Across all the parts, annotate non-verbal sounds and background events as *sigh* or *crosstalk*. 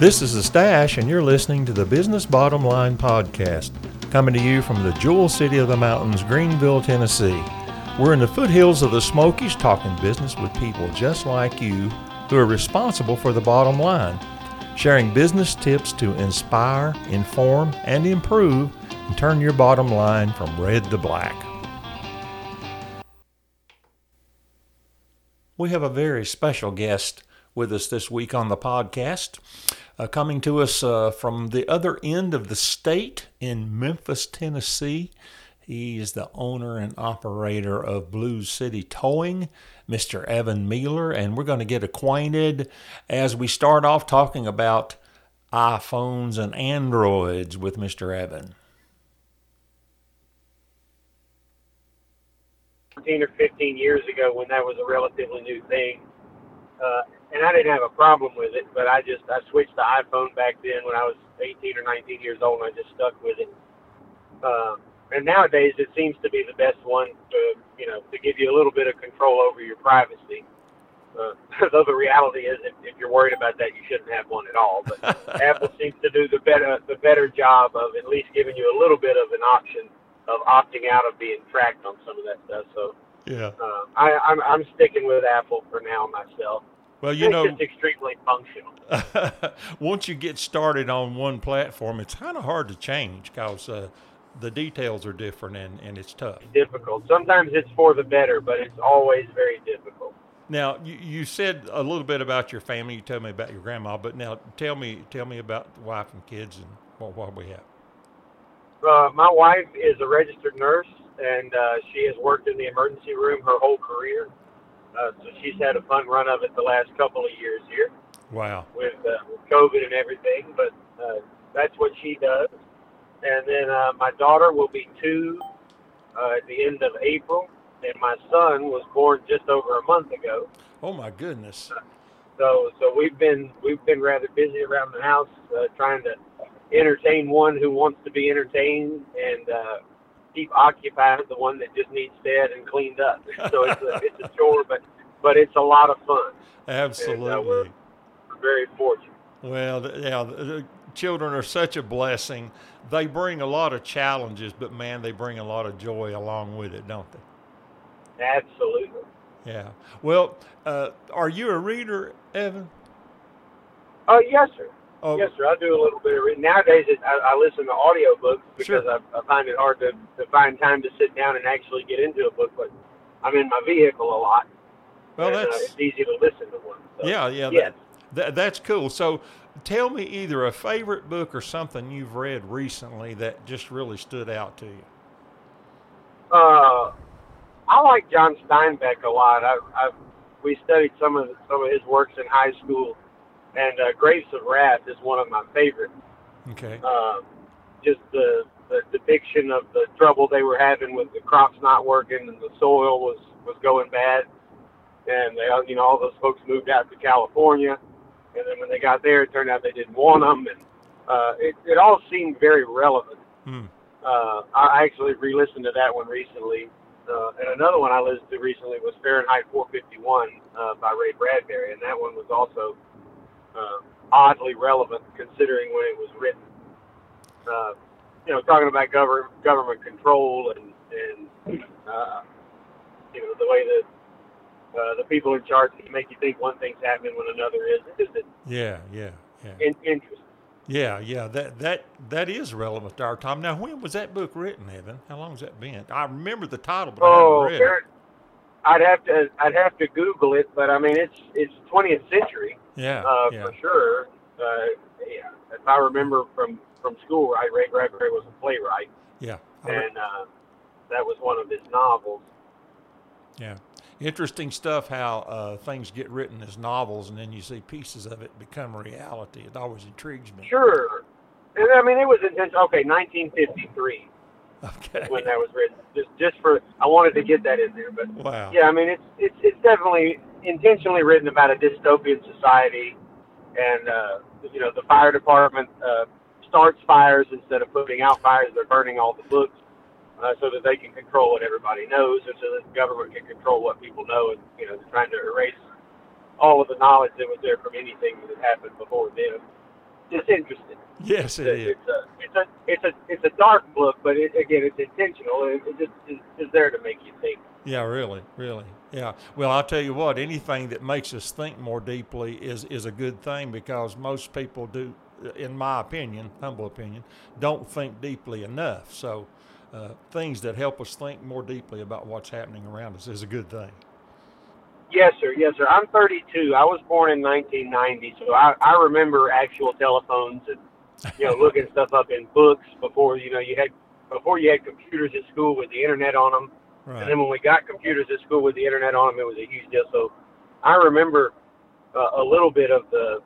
This is The Stash, and you're listening to the Business Bottom Line Podcast, coming to you from the jewel city of the mountains, Greeneville, Tennessee. We're in the foothills of the Smokies talking business with people just like you who are responsible for the bottom line, sharing business tips to inspire, inform, and improve, and turn your bottom line from red to black. We have a very special guest with us this week on the podcast. Uh, coming to us uh, from the other end of the state in Memphis, Tennessee. He is the owner and operator of Blues City Towing, Mr. Evan Mealer, and we're going to get acquainted as we start off talking about iPhones and Androids with Mr. Evan. 14 or 15 years ago when that was a relatively new thing. Uh, and I didn't have a problem with it, but I just I switched to iPhone back then when I was 18 or 19 years old, and I just stuck with it. Uh, and nowadays, it seems to be the best one to you know to give you a little bit of control over your privacy. Uh, *laughs* though the reality is, if, if you're worried about that, you shouldn't have one at all. But *laughs* Apple seems to do the better the better job of at least giving you a little bit of an option of opting out of being tracked on some of that stuff. So Yeah. uh, I, I'm I'm sticking with Apple for now myself. Well, you *laughs* it's know, just extremely functional. *laughs* once you get started on one platform, it's kind of hard to change because uh, the details are different and, and it's tough. difficult. Sometimes it's for the better, but it's always very difficult. Now, you, you said a little bit about your family. You told me about your grandma, but now tell me tell me about the wife and kids and what, what we have. Uh, my wife is a registered nurse, and uh, she has worked in the emergency room her whole career. Uh, so she's had a fun run of it the last couple of years here Wow. with, uh, with COVID and everything. But uh, that's what she does. And then uh, my daughter will be two uh, at the end of April, and my son was born just over a month ago. Oh my goodness. So so we've been we've been rather busy around the house uh, trying to entertain one who wants to be entertained and uh, keep occupied the one that just needs fed and cleaned up. So it's a, *laughs* it's a chore, but but it's a lot of fun. Absolutely. we're very fortunate. Well, yeah, the, children are such a blessing. They bring a lot of challenges, but man, they bring a lot of joy along with it, don't they? Absolutely. Yeah. Well, uh, are you a reader, Evan? Oh yes, sir. Oh, Yes, sir. I do a little bit of reading. Nowadays, it, I, I listen to audiobooks because Sure. I, I find it hard to, to find time to sit down and actually get into a book. But I'm in my vehicle a lot. well, and, uh, that's it's easy to listen to one. So, yeah, yeah. Yes. That, that's cool. So, tell me either a favorite book or something you've read recently that just really stood out to you. Uh, I like John Steinbeck a lot. I, I we studied some of some of his works in high school, and uh, Grapes of Wrath is one of my favorites. Okay. Uh, just the the depiction of the trouble they were having with the crops not working and the soil was was going bad, and they you know all those folks moved out to California, and then when they got there, it turned out they didn't want them, and uh, it it all seemed very relevant Hmm. uh, I actually re-listened to that one recently. Uh, and another one I listened to recently was Fahrenheit 451 uh, by Ray Bradbury, and that one was also uh, oddly relevant considering when it was written. Uh, you know, talking about government government control and and uh, you know the way that uh, the people in charge can make you think one thing's happening when another is. It's just Yeah, yeah, yeah. in, interesting. Yeah, yeah, that that that is relevant to our time. Now, when was that book written, Evan? How long has that been? I remember the title, but Oh, I haven't read Fair- I'd have to I'd have to Google it, but I mean it's it's 20th century it. Yeah, uh, yeah, for sure. Uh, yeah, if I remember from from school, right, Ray Bradbury was a playwright, yeah, I and uh, that was one of his novels. yeah. Interesting stuff. How uh, things get written as novels, and then you see pieces of it become reality. It always intrigues me. Sure, and I mean it was intentional. Okay, 1953 Okay. when that was written. Just just for I wanted to get that in there, but Wow. yeah, I mean it's it's it's definitely intentionally written about a dystopian society, and uh, you know the fire department uh, starts fires instead of putting out fires. They're burning all the books uh, so that they can control what everybody knows, and so that the government can control what people know, and you know they're trying to erase all of the knowledge that was there from anything that happened before them. disinterested. Yes, it is. It's a it's a it's a it's a dark look, but it, again, it's intentional. It, it just is there to make you think. Yeah, really, really. Yeah. Well, I'll tell you what. Anything that makes us think more deeply is is a good thing because most people do, in my opinion, humble opinion, don't think deeply enough. So, uh, things that help us think more deeply about what's happening around us is a good thing. Yes, sir. Yes, sir. I'm 32. I was born in 1990, so I, I remember actual telephones and you know looking stuff up in books before you know you had before you had computers at school with the internet on them. Right. And then when we got computers at school with the internet on them, it was a huge deal. So I remember uh, a little bit of the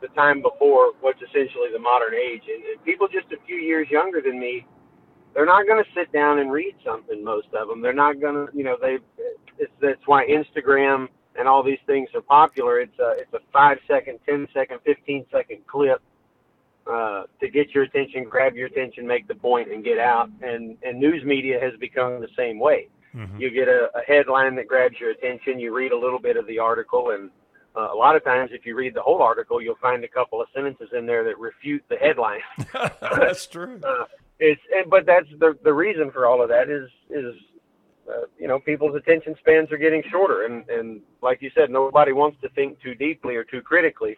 the time before what's essentially the modern age. And, and people just a few years younger than me, they're not going to sit down and read something. Most of them, they're not going to. You know, they. It's that's why Instagram and all these things are popular. It's a it's a five second, ten second, fifteen second clip uh, to get your attention, grab your attention, make the point, and get out. And and news media has become the same way. Mhm. You get a, a headline that grabs your attention, you read a little bit of the article, and uh, a lot of times, if you read the whole article, you'll find a couple of sentences in there that refute the headline. *laughs* That's true. *laughs* Uh, it's and, but that's the the reason for all of that is is uh, you know people's attention spans are getting shorter, and and like you said, nobody wants to think too deeply or too critically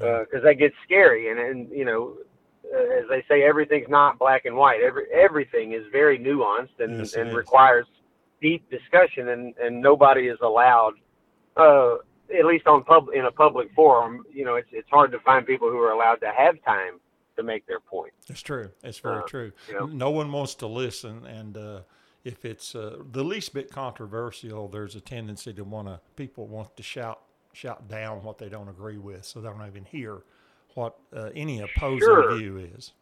Yeah. because that gets scary. And and you know, uh, as they say, everything's not black and white. Every everything is very nuanced and Yes, and requires deep discussion, and and nobody is allowed. Uh, at least on pub in a public forum, you know, it's it's hard to find people who are allowed to have time to make their point. It's true. It's very Uh, true. you know. No one wants to listen, and uh, if it's uh, the least bit controversial, there's a tendency to want to people want to shout shout down what they don't agree with, so they don't even hear what uh, any opposing Sure. view is.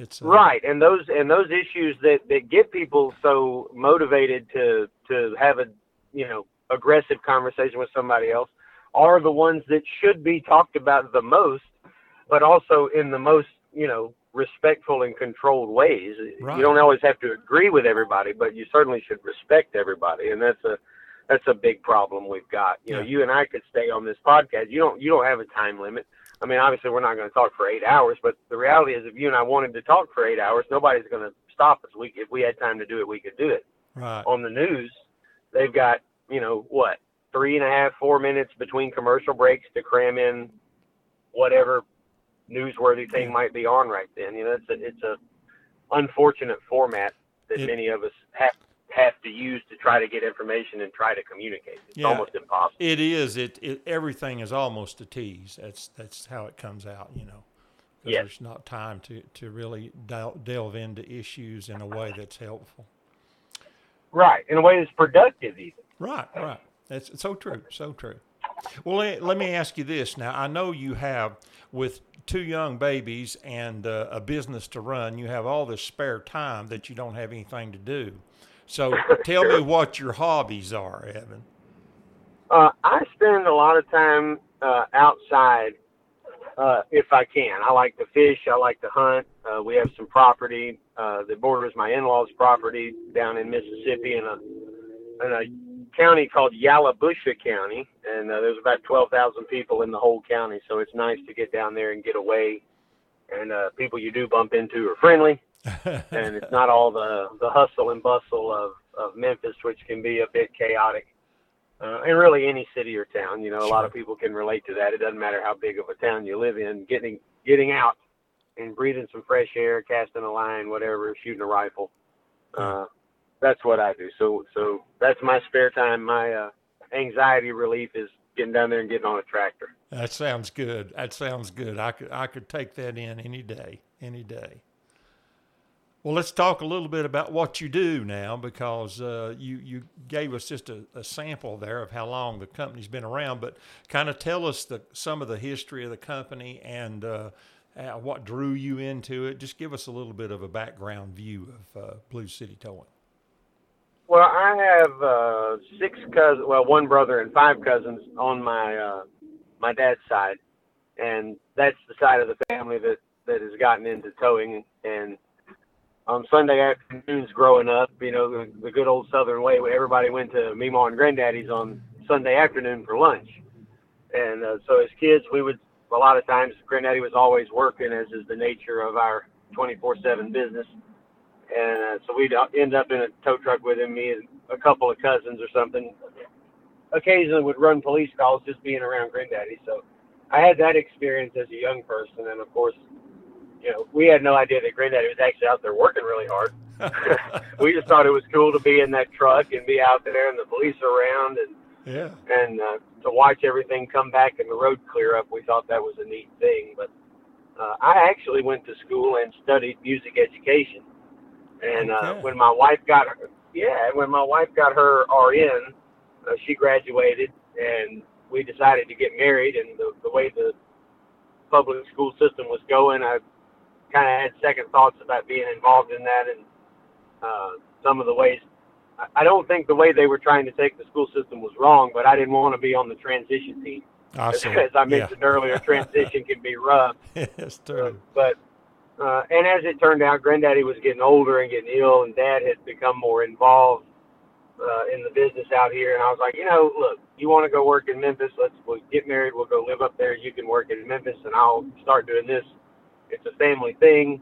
It's uh, Right, and those and those issues that that get people so motivated to to have a you know aggressive conversation with somebody else are the ones that should be talked about the most, but also in the most you know respectful and controlled ways. Right. You don't always have to agree with everybody, but you certainly should respect everybody, and that's a that's a big problem we've got. You know, you and I could stay on this podcast. You don't you don't have a time limit. I mean, obviously, we're not going to talk for eight hours, but the reality is, if you and I wanted to talk for eight hours, nobody's going to stop us. We, if we had time to do it, we could do it. right. On the news, they've got, you know, what, three and a half, four minutes between commercial breaks to cram in whatever newsworthy thing might be on right then. You know, it's a, it's a unfortunate format that It- many of us have have to use to try to get information and try to communicate. It's Yeah. almost impossible. It is. It, it everything is almost a tease. That's that's how it comes out. You know, Yes. there's not time to to really del- delve into issues in a way that's helpful. Right, in a way that's productive, even. Right, right. That's so true, so true. Well, let, let me ask you this now. I know you have, with two young babies and uh, a business to run, you have all this spare time that you don't have anything to do. So tell me what your hobbies are, Evan. Uh, I spend a lot of time uh, outside uh, if I can. I like to fish. I like to hunt. Uh, we have some property uh, that borders my in-laws' property down in Mississippi in a in a county called Yalobusha County, and uh, there's about 12,000 people in the whole county. So it's nice to get down there and get away. And uh, people you do bump into are friendly, and it's not all the the hustle and bustle of of Memphis, which can be a bit chaotic. Uh, and really any city or town, you know, a lot of people can relate to that. It doesn't matter how big of a town you live in. Getting getting out and breathing some fresh air, casting a line, whatever, shooting a rifle. Uh, that's what I do. So so that's my spare time. My uh, anxiety relief is getting down there and getting on a tractor. that sounds good. That sounds good. I could I could take that in any day, any day. Well, let's talk a little bit about what you do now, because uh, you you gave us just a, a sample there of how long the company's been around, but kind of tell us the some of the history of the company and uh, what drew you into it. Just give us a little bit of a background view of uh, Blues City Towing. Well, I have uh, six cousins, well, one brother and five cousins on my uh, my dad's side, and that's the side of the family that that has gotten into towing. And on Sunday afternoons, growing up, you know, the, the good old Southern way, where everybody went to Meemaw and Granddaddy's on Sunday afternoon for lunch. And uh, so as kids, we would a lot of times Granddaddy was always working, as is the nature of our 24/7 business. And uh, so we'd end up in a tow truck with him, me and a couple of cousins or something. Occasionally would run police calls just being around Granddaddy. So I had that experience as a young person, and of course, you know, we had no idea that Granddaddy was actually out there working really hard. *laughs* we just thought it was cool to be in that truck and be out there and the police around and yeah. and uh, to watch everything come back and the road clear up. We thought that was a neat thing. But uh, I actually went to school and studied music education. And uh, when my wife got her, yeah, when my wife got her RN, uh, she graduated and we decided to get married. And the, the way the public school system was going, I kind of had second thoughts about being involved in that and uh, some of the ways. I- don't think the way they were trying to take the school system was wrong, but I didn't want to be on the transition team. *laughs* I see. As I Yeah. mentioned earlier, *laughs* transition can be rough. *laughs* it's Uh, true. but uh, and as it turned out, Granddaddy was getting older and getting ill, and Dad had become more involved uh, in the business out here. And I was like, you know, look, you want to go work in Memphis? Let's we'll get married. We'll go live up there. You can work in Memphis, and I'll start doing this. It's a family thing.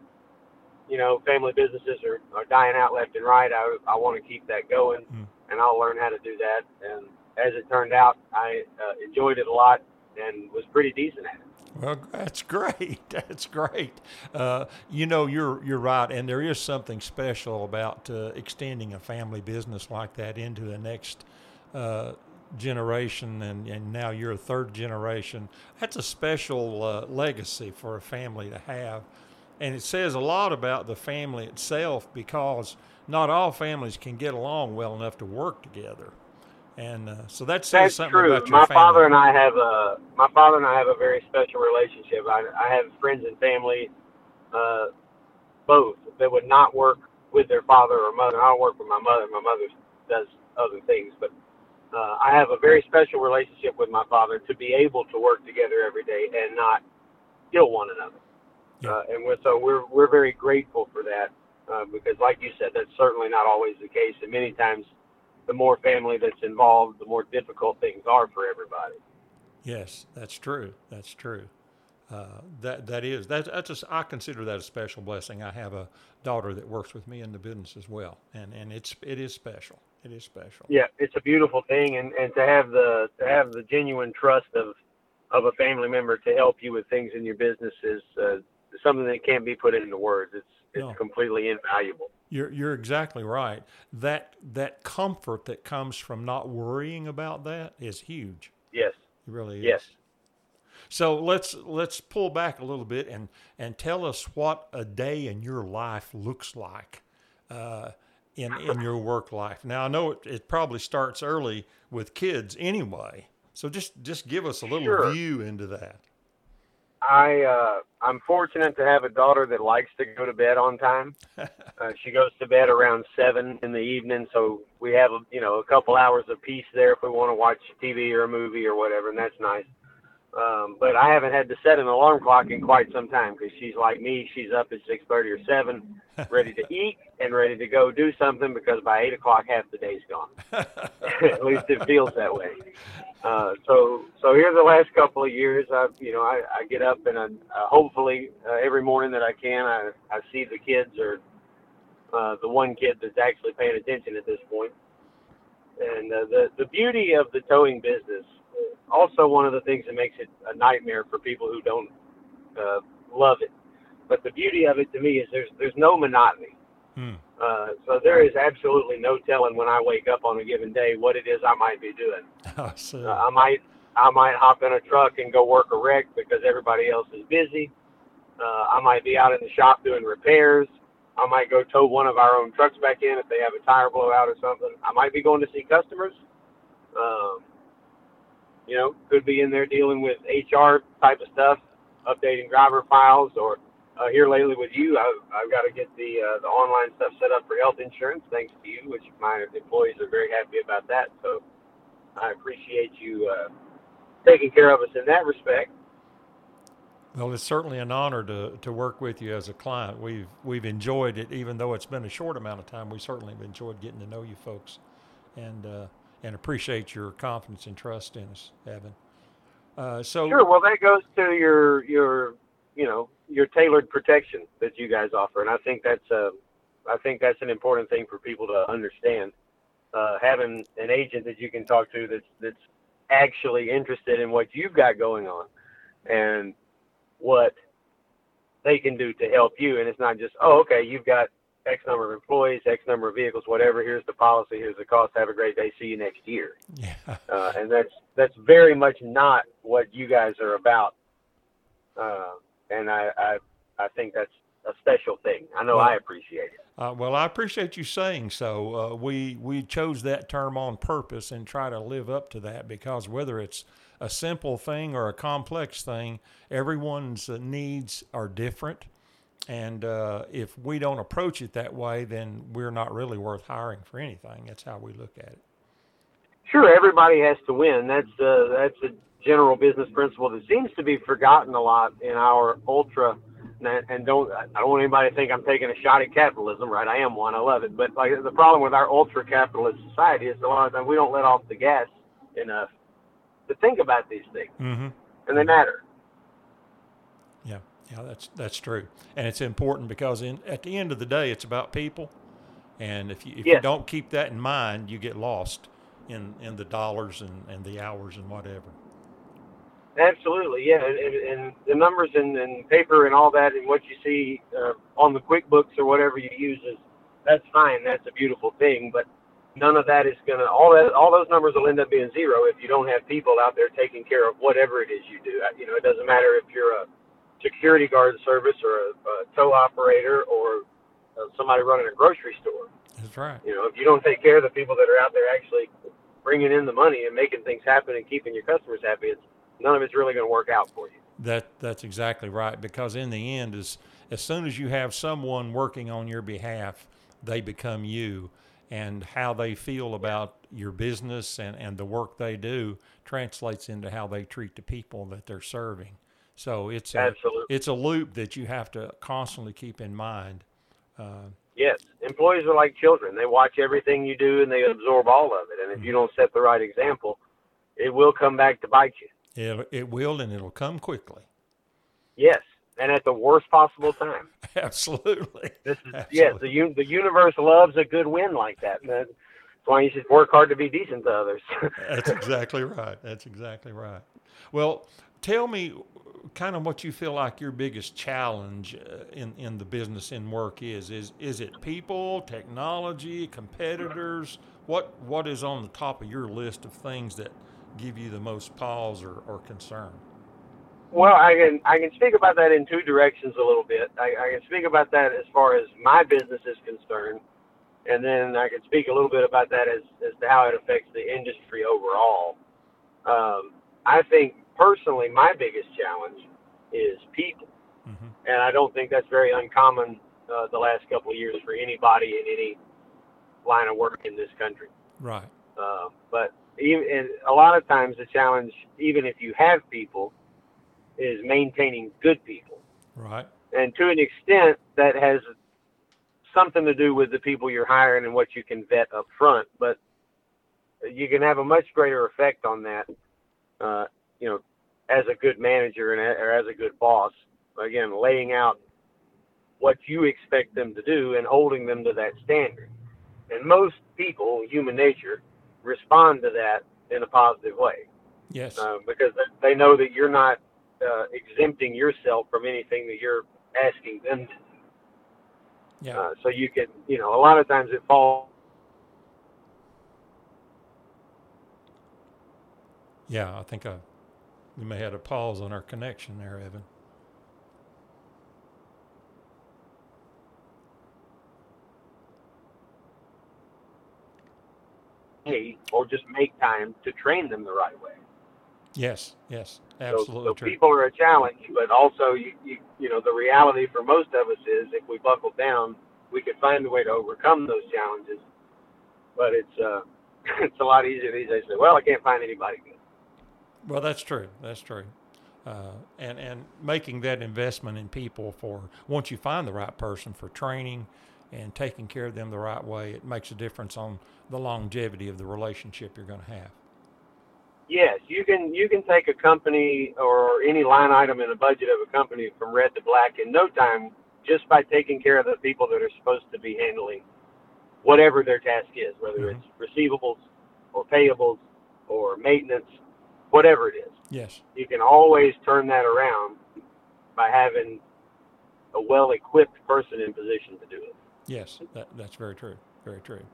You know, family businesses are, are dying out left and right. I, I want to keep that going, Mm. and I'll learn how to do that. And as it turned out, I uh, enjoyed it a lot and was pretty decent at it. Well, that's great. *laughs* That's great. Uh, you know, you're you're right, and there is something special about uh, extending a family business like that into the next uh, generation, and, and now you're a third generation. That's a special uh, legacy for a family to have, and it says a lot about the family itself because not all families can get along well enough to work together, and uh, so that says That's something true. about your My family. father and I have a my father and I have a very special relationship. I, I have friends and family, uh, both that would not work with their father or mother. I don't work with my mother. My mother does other things, but uh, I have a very special relationship with my father to be able to work together every day and not kill one another. Yeah. Uh, and we're, so we're we're very grateful for that uh, because, like you said, that's certainly not always the case, and many times the more family that's involved, the more difficult things are for everybody. Yes, that's true. That's true. Uh, that that is that, that's just I consider that a special blessing. I have a daughter that works with me in the business as well, and and it's it is special. It is special. Yeah, it's a beautiful thing, and, and to have the to have the genuine trust of of a family member to help you with things in your business is uh, something that can't be put into words. It's it's No. completely invaluable. You're you're exactly right. That that comfort that comes from not worrying about that is huge. Yes, It really is. yes. So let's let's pull back a little bit and and tell us what a day in your life looks like, uh, in in your work life. Now I know it, it probably starts early with kids anyway. So just just give us a little Sure. view into that. I uh, I'm fortunate to have a daughter that likes to go to bed on time. *laughs* Uh, she goes to bed around seven in the evening, so we have a, you know a couple hours of peace there if we want to watch TV or a movie or whatever, and that's nice. Um, but I haven't had to set an alarm clock in quite some time because she's like me. She's up at six thirty or seven, *laughs* ready to eat and ready to go do something because by eight o'clock half the day's gone. *laughs* *laughs* at least it feels that way. Uh, so so here the last couple of years, I you know I, I get up and I, uh, hopefully uh, every morning that I can, I I see the kids or uh, the one kid that's actually paying attention at this point. And uh, the the beauty of the towing business, also one of the things that makes it a nightmare for people who don't uh, love it. But the beauty of it to me is there's there's no monotony. Hmm. Uh, so there is absolutely no telling when I wake up on a given day what it is I might be doing. *laughs* I see. Uh, I might I might hop in a truck and go work a wreck because everybody else is busy. Uh, I might be out in the shop doing repairs. I might go tow one of our own trucks back in if they have a tire blowout or something. I might be going to see customers. Um, you know, could be in there dealing with HR type of stuff, updating driver files, or uh, here lately with you, I've, I've got to get the uh, the online stuff set up for health insurance, thanks to you, which my employees are very happy about that. So I appreciate you uh, taking care of us in that respect. Well, it's certainly an honor to, to work with you as a client. We've we've enjoyed it, even though it's been a short amount of time. We certainly have enjoyed getting to know you folks, and uh, and appreciate your confidence and trust in us, Evan. Uh, so Sure. Well, that goes to your your you know your tailored protection that you guys offer, and I think that's uh, I think that's an important thing for people to understand. Uh, having an agent that you can talk to that's that's actually interested in what you've got going on, and what they can do to help you, and it's not just oh okay you've got X number of employees, X number of vehicles, whatever. Here's the policy. Here's the cost. Have a great day. See you next year. yeah, Uh, and that's that's very much not what you guys are about. Uh, and I, I I think that's a special thing. I know Well- I appreciate it. Uh, well, I appreciate you saying so. Uh, we we chose that term on purpose and try to live up to that because whether it's a simple thing or a complex thing, everyone's uh, needs are different, and uh, if we don't approach it that way, then we're not really worth hiring for anything. That's how we look at it. Sure, everybody has to win. That's uh, that's a general business principle that seems to be forgotten a lot in our ultra. And and don't I don't want anybody to think I'm taking a shot at capitalism, right? I am one. I love it. But like the problem with our ultra capitalist society is a lot of times we don't let off the gas enough to think about these things, Mm-hmm. and they matter. Yeah, that's that's true, and it's important because in at the end of the day, it's about people, and if you if you don't keep that in mind, you get lost in in the dollars and and the hours and whatever. Absolutely, yeah, and, and, and the numbers and, and paper and all that, and what you see uh, on the QuickBooks or whatever you use is that's fine. That's a beautiful thing, but none of that is gonna all that all those numbers will end up being zero if you don't have people out there taking care of whatever it is you do. Uh, You know, it doesn't matter if you're a security guard service or a, a tow operator or uh, somebody running a grocery store. That's right. You know, if you don't take care of the people that are out there actually bringing in the money and making things happen and keeping your customers happy, it's none of it's really going to work out for you. That that's exactly right. Because in the end, as as soon as you have someone working on your behalf, they become you, and how they feel about your business and and the work they do translates into how they treat the people that they're serving. So it's a, Absolutely. it's a loop that you have to constantly keep in mind. Uh, Yes, employees are like children. They watch everything you do and they absorb all of it. And if you don't set the right example, it will come back to bite you. it, it will, and it'll come quickly. Yes, and at the worst possible time. *laughs* Absolutely. This is Absolutely. yes, the un- the universe loves a good win like that. That's why you should work hard to be decent to others. *laughs* That's exactly right. That's exactly right. Well, tell me kind of what you feel like your biggest challenge uh, in, in the business and work is. Is is it people, technology, competitors? What what is on the top of your list of things that give you the most pause or, or concern? Well, I can I can speak about that in two directions a little bit. I, I can speak about that as far as my business is concerned, and then I can speak a little bit about that as, as to how it affects the industry overall. Um, I think personally, my biggest challenge is people, hmm and I don't think that's very uncommon uh, the last couple of years for anybody in any line of work in this country. Right. Uh, but even and a lot of times the challenge, even if you have people, is maintaining good people. Right. And to an extent, that has something to do with the people you're hiring and what you can vet up front. But you can have a much greater effect on that, uh, you know, as a good manager and a, or as a good boss. Again, laying out what you expect them to do and holding them to that standard. And most people, human nature, respond to that in a positive way Yes. uh, because they know that you're not uh, exempting yourself from anything that you're asking them to. do. yeah. Uh, so you can, you know, a lot of times it falls. Yeah. I think I, we may have a pause on our connection there, Evan. Hey, or just make time to train them the right way. Yes. Yes. Absolutely so, true. people are a challenge, but also you, you, you know, the reality for most of us is if we buckle down, we could find a way to overcome those challenges. But it's uh, *laughs* it's a lot easier these days to say, well, I can't find anybody good. Well, that's true. That's true. Uh, and and making that investment in people for once you find the right person for training and taking care of them the right way, it makes a difference on the longevity of the relationship you're going to have. Yes, you can you can take a company or any line item in a budget of a company from red to black in no time just by taking care of the people that are supposed to be handling whatever their task is, whether Mhm. it's receivables or payables or maintenance, whatever it is. Yes. You can always turn that around by having a well-equipped person in position to do it. Yes, that, that's very true. Very true.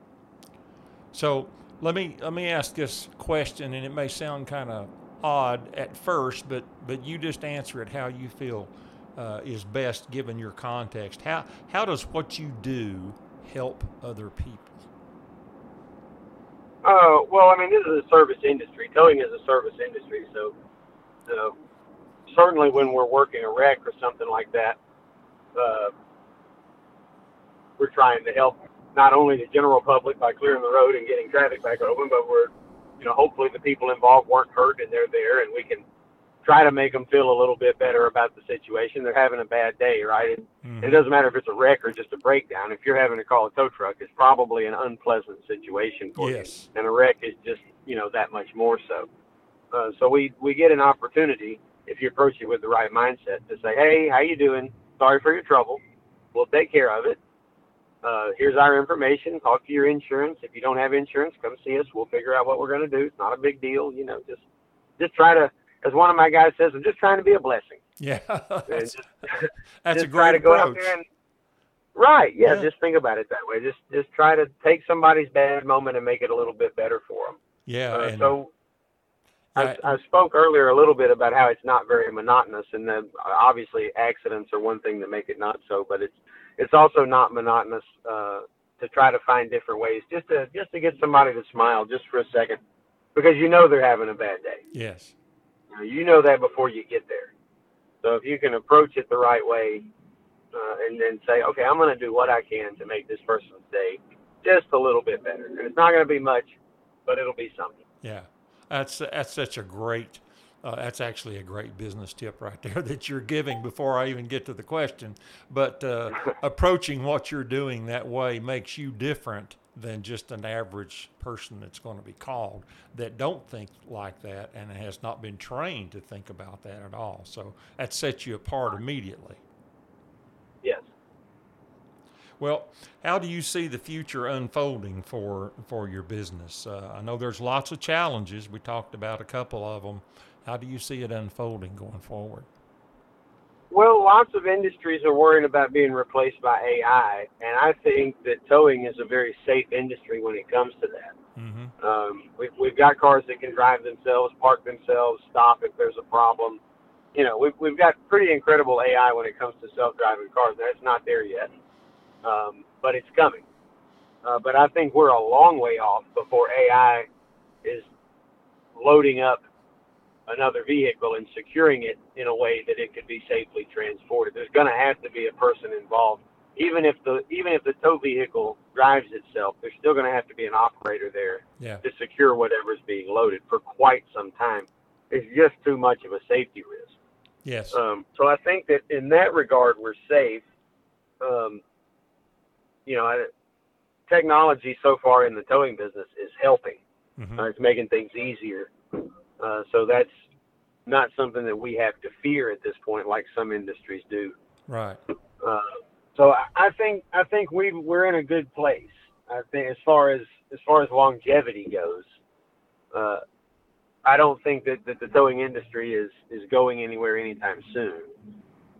So let me let me ask this question, and it may sound kind of odd at first, but but you just answer it how you feel uh, is best given your context. How how does what you do help other people? Oh, well, I mean, this is a service industry. Towing is a service industry, so uh, certainly when we're working a wreck or something like that, uh, we're trying to help not only the general public by clearing the road and getting traffic back open, but we're, you know, hopefully the people involved weren't hurt and they're there, and we can try to make them feel a little bit better about the situation. They're having a bad day, right? And Mhm. it doesn't matter if it's a wreck or just a breakdown. If you're having to call a tow truck, it's probably an unpleasant situation for you Yes. and a wreck is just you know that much more so. Uh, so we we get an opportunity if you approach it with the right mindset to say, hey, how you doing? Sorry for your trouble. We'll take care of it. Uh, here's our information. Talk to your insurance. If you don't have insurance, come see us. We'll figure out what we're going to do. It's not a big deal. You know, just just try to, as one of my guys says, I'm just trying to be a blessing. Yeah. That's, *laughs* just, that's a *laughs* just try great to go out approach. there and right. Yeah, Yeah. just think about it that way. Just just try to take somebody's bad moment and make it a little bit better for them. Yeah. Uh, and, so I, I spoke earlier a little bit about how it's not very monotonous, and then uh, obviously accidents are one thing that make it not so, but it's it's also not monotonous uh, to try to find different ways just to just to get somebody to smile just for a second, because you know they're having a bad day. yes. You know, you know that before you get there. So if you can approach it the right way, uh, and then say, okay, I'm going to do what I can to make this person's day just a little bit better, and it's not going to be much, but it'll be something. Yeah, that's that's such a great. Uh, that's actually a great business tip right there *laughs* that you're giving before I even get to the question. But uh, *laughs* approaching what you're doing that way makes you different than just an average person that's going to be called that don't think like that and has not been trained to think about that at all. So that sets you apart immediately. Yes. Well, how do you see the future unfolding for for your business? Uh, I know there's lots of challenges. We talked about a couple of them. How do you see it unfolding going forward? Well, lots of industries are worrying about being replaced by AI, and I think that towing is a very safe industry when it comes to that. Mm-hmm. Um, we've, we've got cars that can drive themselves, park themselves, stop if there's a problem. You know, we've, we've got pretty incredible AI when it comes to self-driving cars. That's not there yet, um, but it's coming. Uh, but I think we're a long way off before AI is loading up another vehicle and securing it in a way that it could be safely transported. There's going to have to be a person involved, even if the even if the tow vehicle drives itself. There's still going to have to be an operator there Yeah. to secure whatever's being loaded for quite some time. It's just too much of a safety risk. Yes. Um, so I think that in that regard, we're safe. Um, you know, I, technology so far in the towing business is helping. hmm Uh, it's making things easier. Uh, so that's not something that we have to fear at this point, like some industries do. Right. Uh, so I, I think I think we we're in a good place. I think as far as as far as longevity goes, uh, I don't think that, that the towing industry is is going anywhere anytime soon.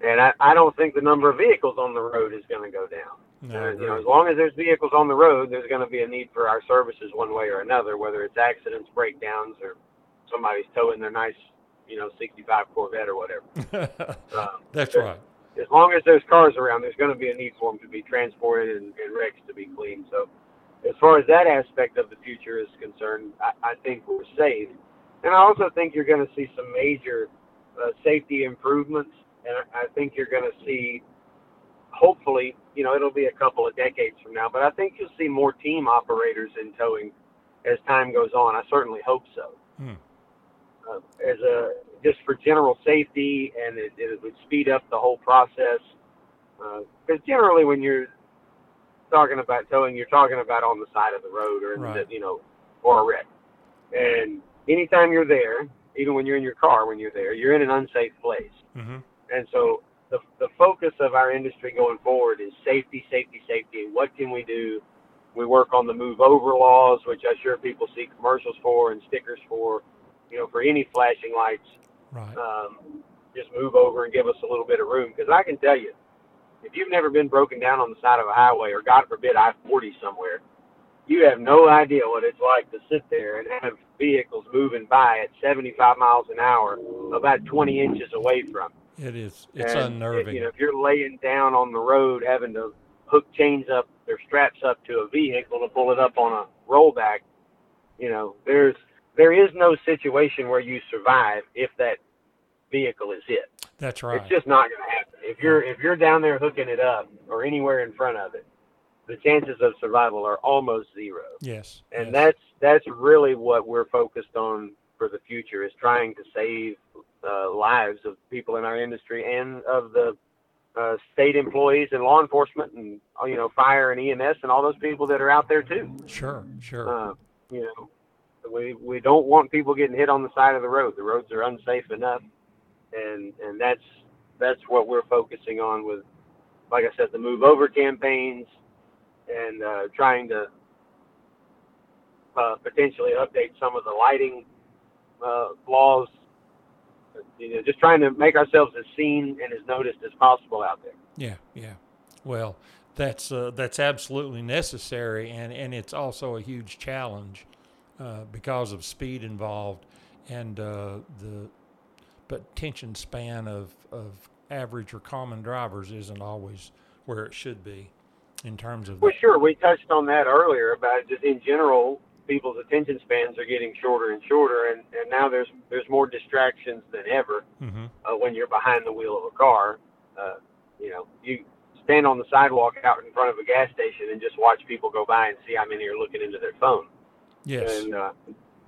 And I, I don't think the number of vehicles on the road is going to go down. No, Uh, you know, as long as there's vehicles on the road, there's going to be a need for our services one way or another, whether it's accidents, breakdowns, or somebody's towing their nice, you know, 65 Corvette or whatever. *laughs* Um, That's right. As long as there's cars around, there's going to be a need for them to be transported and, and wrecks to be cleaned. So, as far as that aspect of the future is concerned, I, I think we're safe. And I also think you're going to see some major uh, safety improvements, and I, I think you're going to see hopefully, you know, it'll be a couple of decades from now, but I think you'll see more team operators in towing as time goes on. I certainly hope so. Hmm. Uh, as a just for general safety, and it, it would speed up the whole process. Because generally, when you're talking about towing, you're talking about on the side of the road or in Right. the, you know, or a wreck. And anytime you're there, even when you're in your car when you're there. You're in an unsafe place. Mm-hmm. And so the, the focus of our industry going forward is safety, safety, safety. What can we do? We work on the move over laws, which I'm sure people see commercials for and stickers for, you know, for any flashing lights. Right. Um, just move over and give us a little bit of room. Because I can tell you, if you've never been broken down on the side of a highway, or God forbid, I 40 somewhere, you have no idea what it's like to sit there and have vehicles moving by at 75 miles an hour, about 20 inches away from. you. It is. It's And, unnerving. You know, if you're laying down on the road having to hook chains up, their straps up to a vehicle to pull it up on a rollback, you know, there's there is no situation where you survive if that vehicle is hit. That's right. It's just not going to happen. If you're if you're down there hooking it up or anywhere in front of it, the chances of survival are almost zero. yes. And yes. that's that's really what we're focused on for the future is trying to save uh, lives of people in our industry and of the uh, state employees and law enforcement and uh, you know fire and EMS and all those people that are out there too. sure. Sure. Uh, you know, we we don't want people getting hit on the side of the road. The roads are unsafe enough, and and that's that's what we're focusing on with, like I said, the move over campaigns, and uh, trying to uh, potentially update some of the lighting uh, laws. You know, just trying to make ourselves as seen and as noticed as possible out there. Yeah, yeah. Well, that's uh, that's absolutely necessary, and, and it's also a huge challenge uh, because of speed involved and uh, the but attention span of, of average or common drivers isn't always where it should be in terms of Well, sure. We touched on that earlier about just in general, people's attention spans are getting shorter and shorter, and, and now there's there's more distractions than ever hmm uh, when you're behind the wheel of a car. Uh, you know, you stand on the sidewalk out in front of a gas station and just watch people go by and see how many are looking into their phone. Yes. And uh,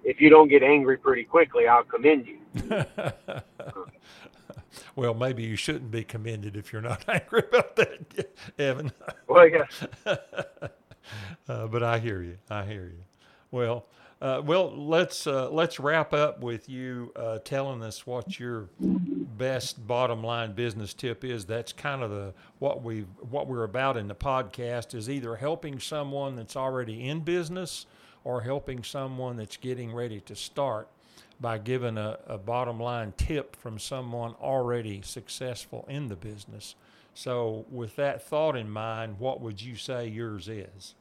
if you don't get angry pretty quickly, I'll commend you. *laughs* well, maybe you shouldn't be commended if you're not *laughs* angry about that, Evan. Well, yeah. *laughs* uh, but I hear you. I hear you. Well, uh, well, let's uh, let's wrap up with you uh, telling us what your best bottom line business tip is. That's kind of the what we what we're about in the podcast is either helping someone that's already in business or helping someone that's getting ready to start by giving a, a bottom line tip from someone already successful in the business. So, with that thought in mind, what would you say yours is?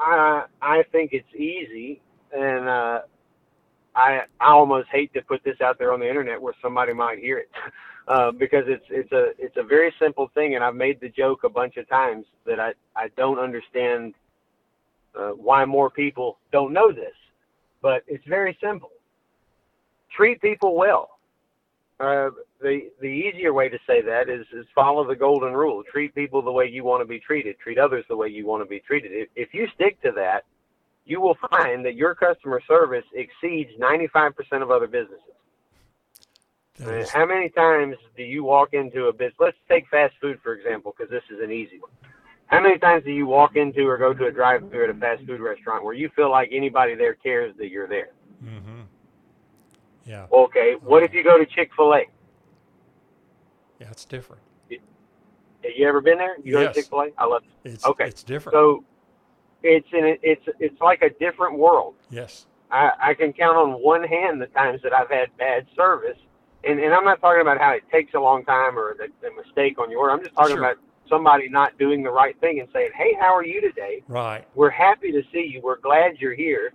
I I think it's easy, and uh, I I almost hate to put this out there on the internet where somebody might hear it, *laughs* uh, because it's it's a it's a very simple thing, and I've made the joke a bunch of times that I I don't understand uh, why more people don't know this, but it's very simple. Treat people well. Uh, the the easier way to say that is is follow the golden rule. Treat people the way you want to be treated. Treat others the way you want to be treated. If, if you stick to that, you will find that your customer service exceeds 95% of other businesses. Uh, is- How many times do you walk into a business? Let's take fast food for example, because this is an easy one. How many times do you walk into or go to a drive-through at a fast food restaurant where you feel like anybody there cares that you're there? Mm-hmm. Yeah, Okay, what if you go to Chick-fil-A? yeah, it's different. Have you ever been there? You go Yes. to Chick-fil-A? I love it. It's Okay, it's different. So it's in it's it's like a different world. yes. I, I can count on one hand the times that I've had bad service, and and I'm not talking about how it takes a long time or the, the mistake on your order. I'm just talking Sure. about somebody not doing the right thing and saying, "Hey, how are you today? Right. We're happy to see you. We're glad you're here."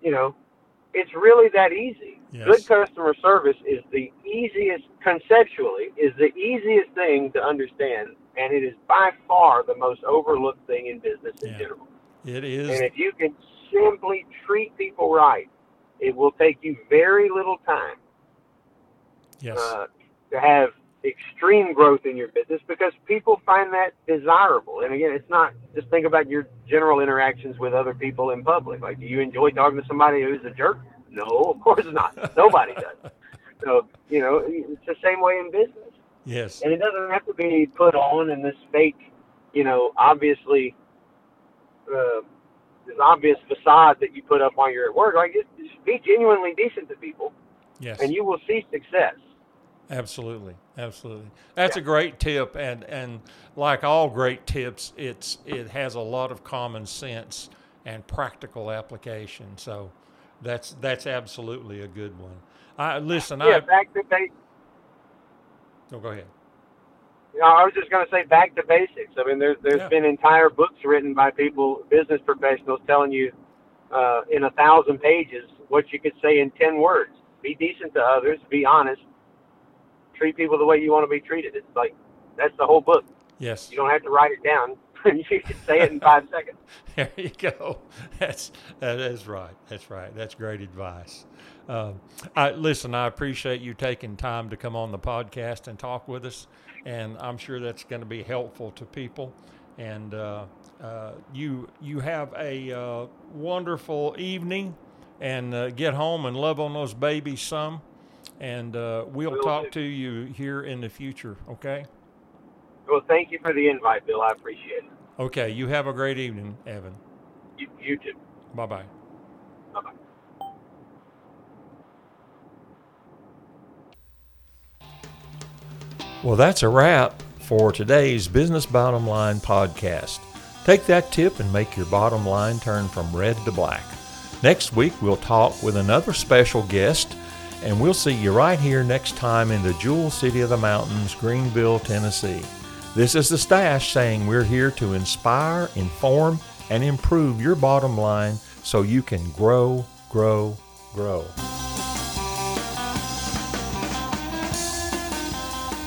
You know, it's really that easy. Yes. Good customer service is the easiest, conceptually, is the easiest thing to understand, and it is by far the most overlooked thing in business in general. It is. And if you can simply treat people right, it will take you very little time yes. uh, to have extreme growth in your business because people find that desirable. And again, it's not just think about your general interactions with other people in public. Like, do you enjoy talking to somebody who's a jerk? No, of course not. Nobody does. So, you know, it's the same way in business. yes. And it doesn't have to be put on in this fake, you know, obviously, uh, this obvious facade that you put up while you're at work. Like, just, just be genuinely decent to people. Yes. and you will see success. Absolutely, absolutely. That's a great tip, and and like all great tips, it's it has a lot of common sense and practical application. So that's that's absolutely a good one. I listen. Yeah, I back to basics. oh, go ahead. You know, I was just going to say back to basics. I mean, there's there's Yeah. been entire books written by people, business professionals, telling you uh, in a thousand pages what you could say in ten words. Be decent to others. Be honest. Treat people the way you want to be treated. It's like that's the whole book. Yes. You don't have to write it down. *laughs* you can say it in five seconds. *laughs* There you go. That's that is right. That's right. That's great advice. Um, I listen. I appreciate you taking time to come on the podcast and talk with us, and I'm sure that's going to be helpful to people. And uh, uh, you you have a uh, wonderful evening, and uh, get home and love on those babies some. And uh, we'll Will talk do. to you here in the future. Okay. Well, thank you for the invite, Bill. I appreciate it. Okay. You have a great evening, Evan. You, you too. Bye bye. Bye bye. Well, that's a wrap for today's Business Bottom Line podcast. Take that tip and make your bottom line turn from red to black. Next week, we'll talk with another special guest, and we'll see you right here next time in the Jewel City of the Mountains, Greeneville, Tennessee. This is the Stash saying we're here to inspire, inform, and improve your bottom line so you can grow, grow, grow.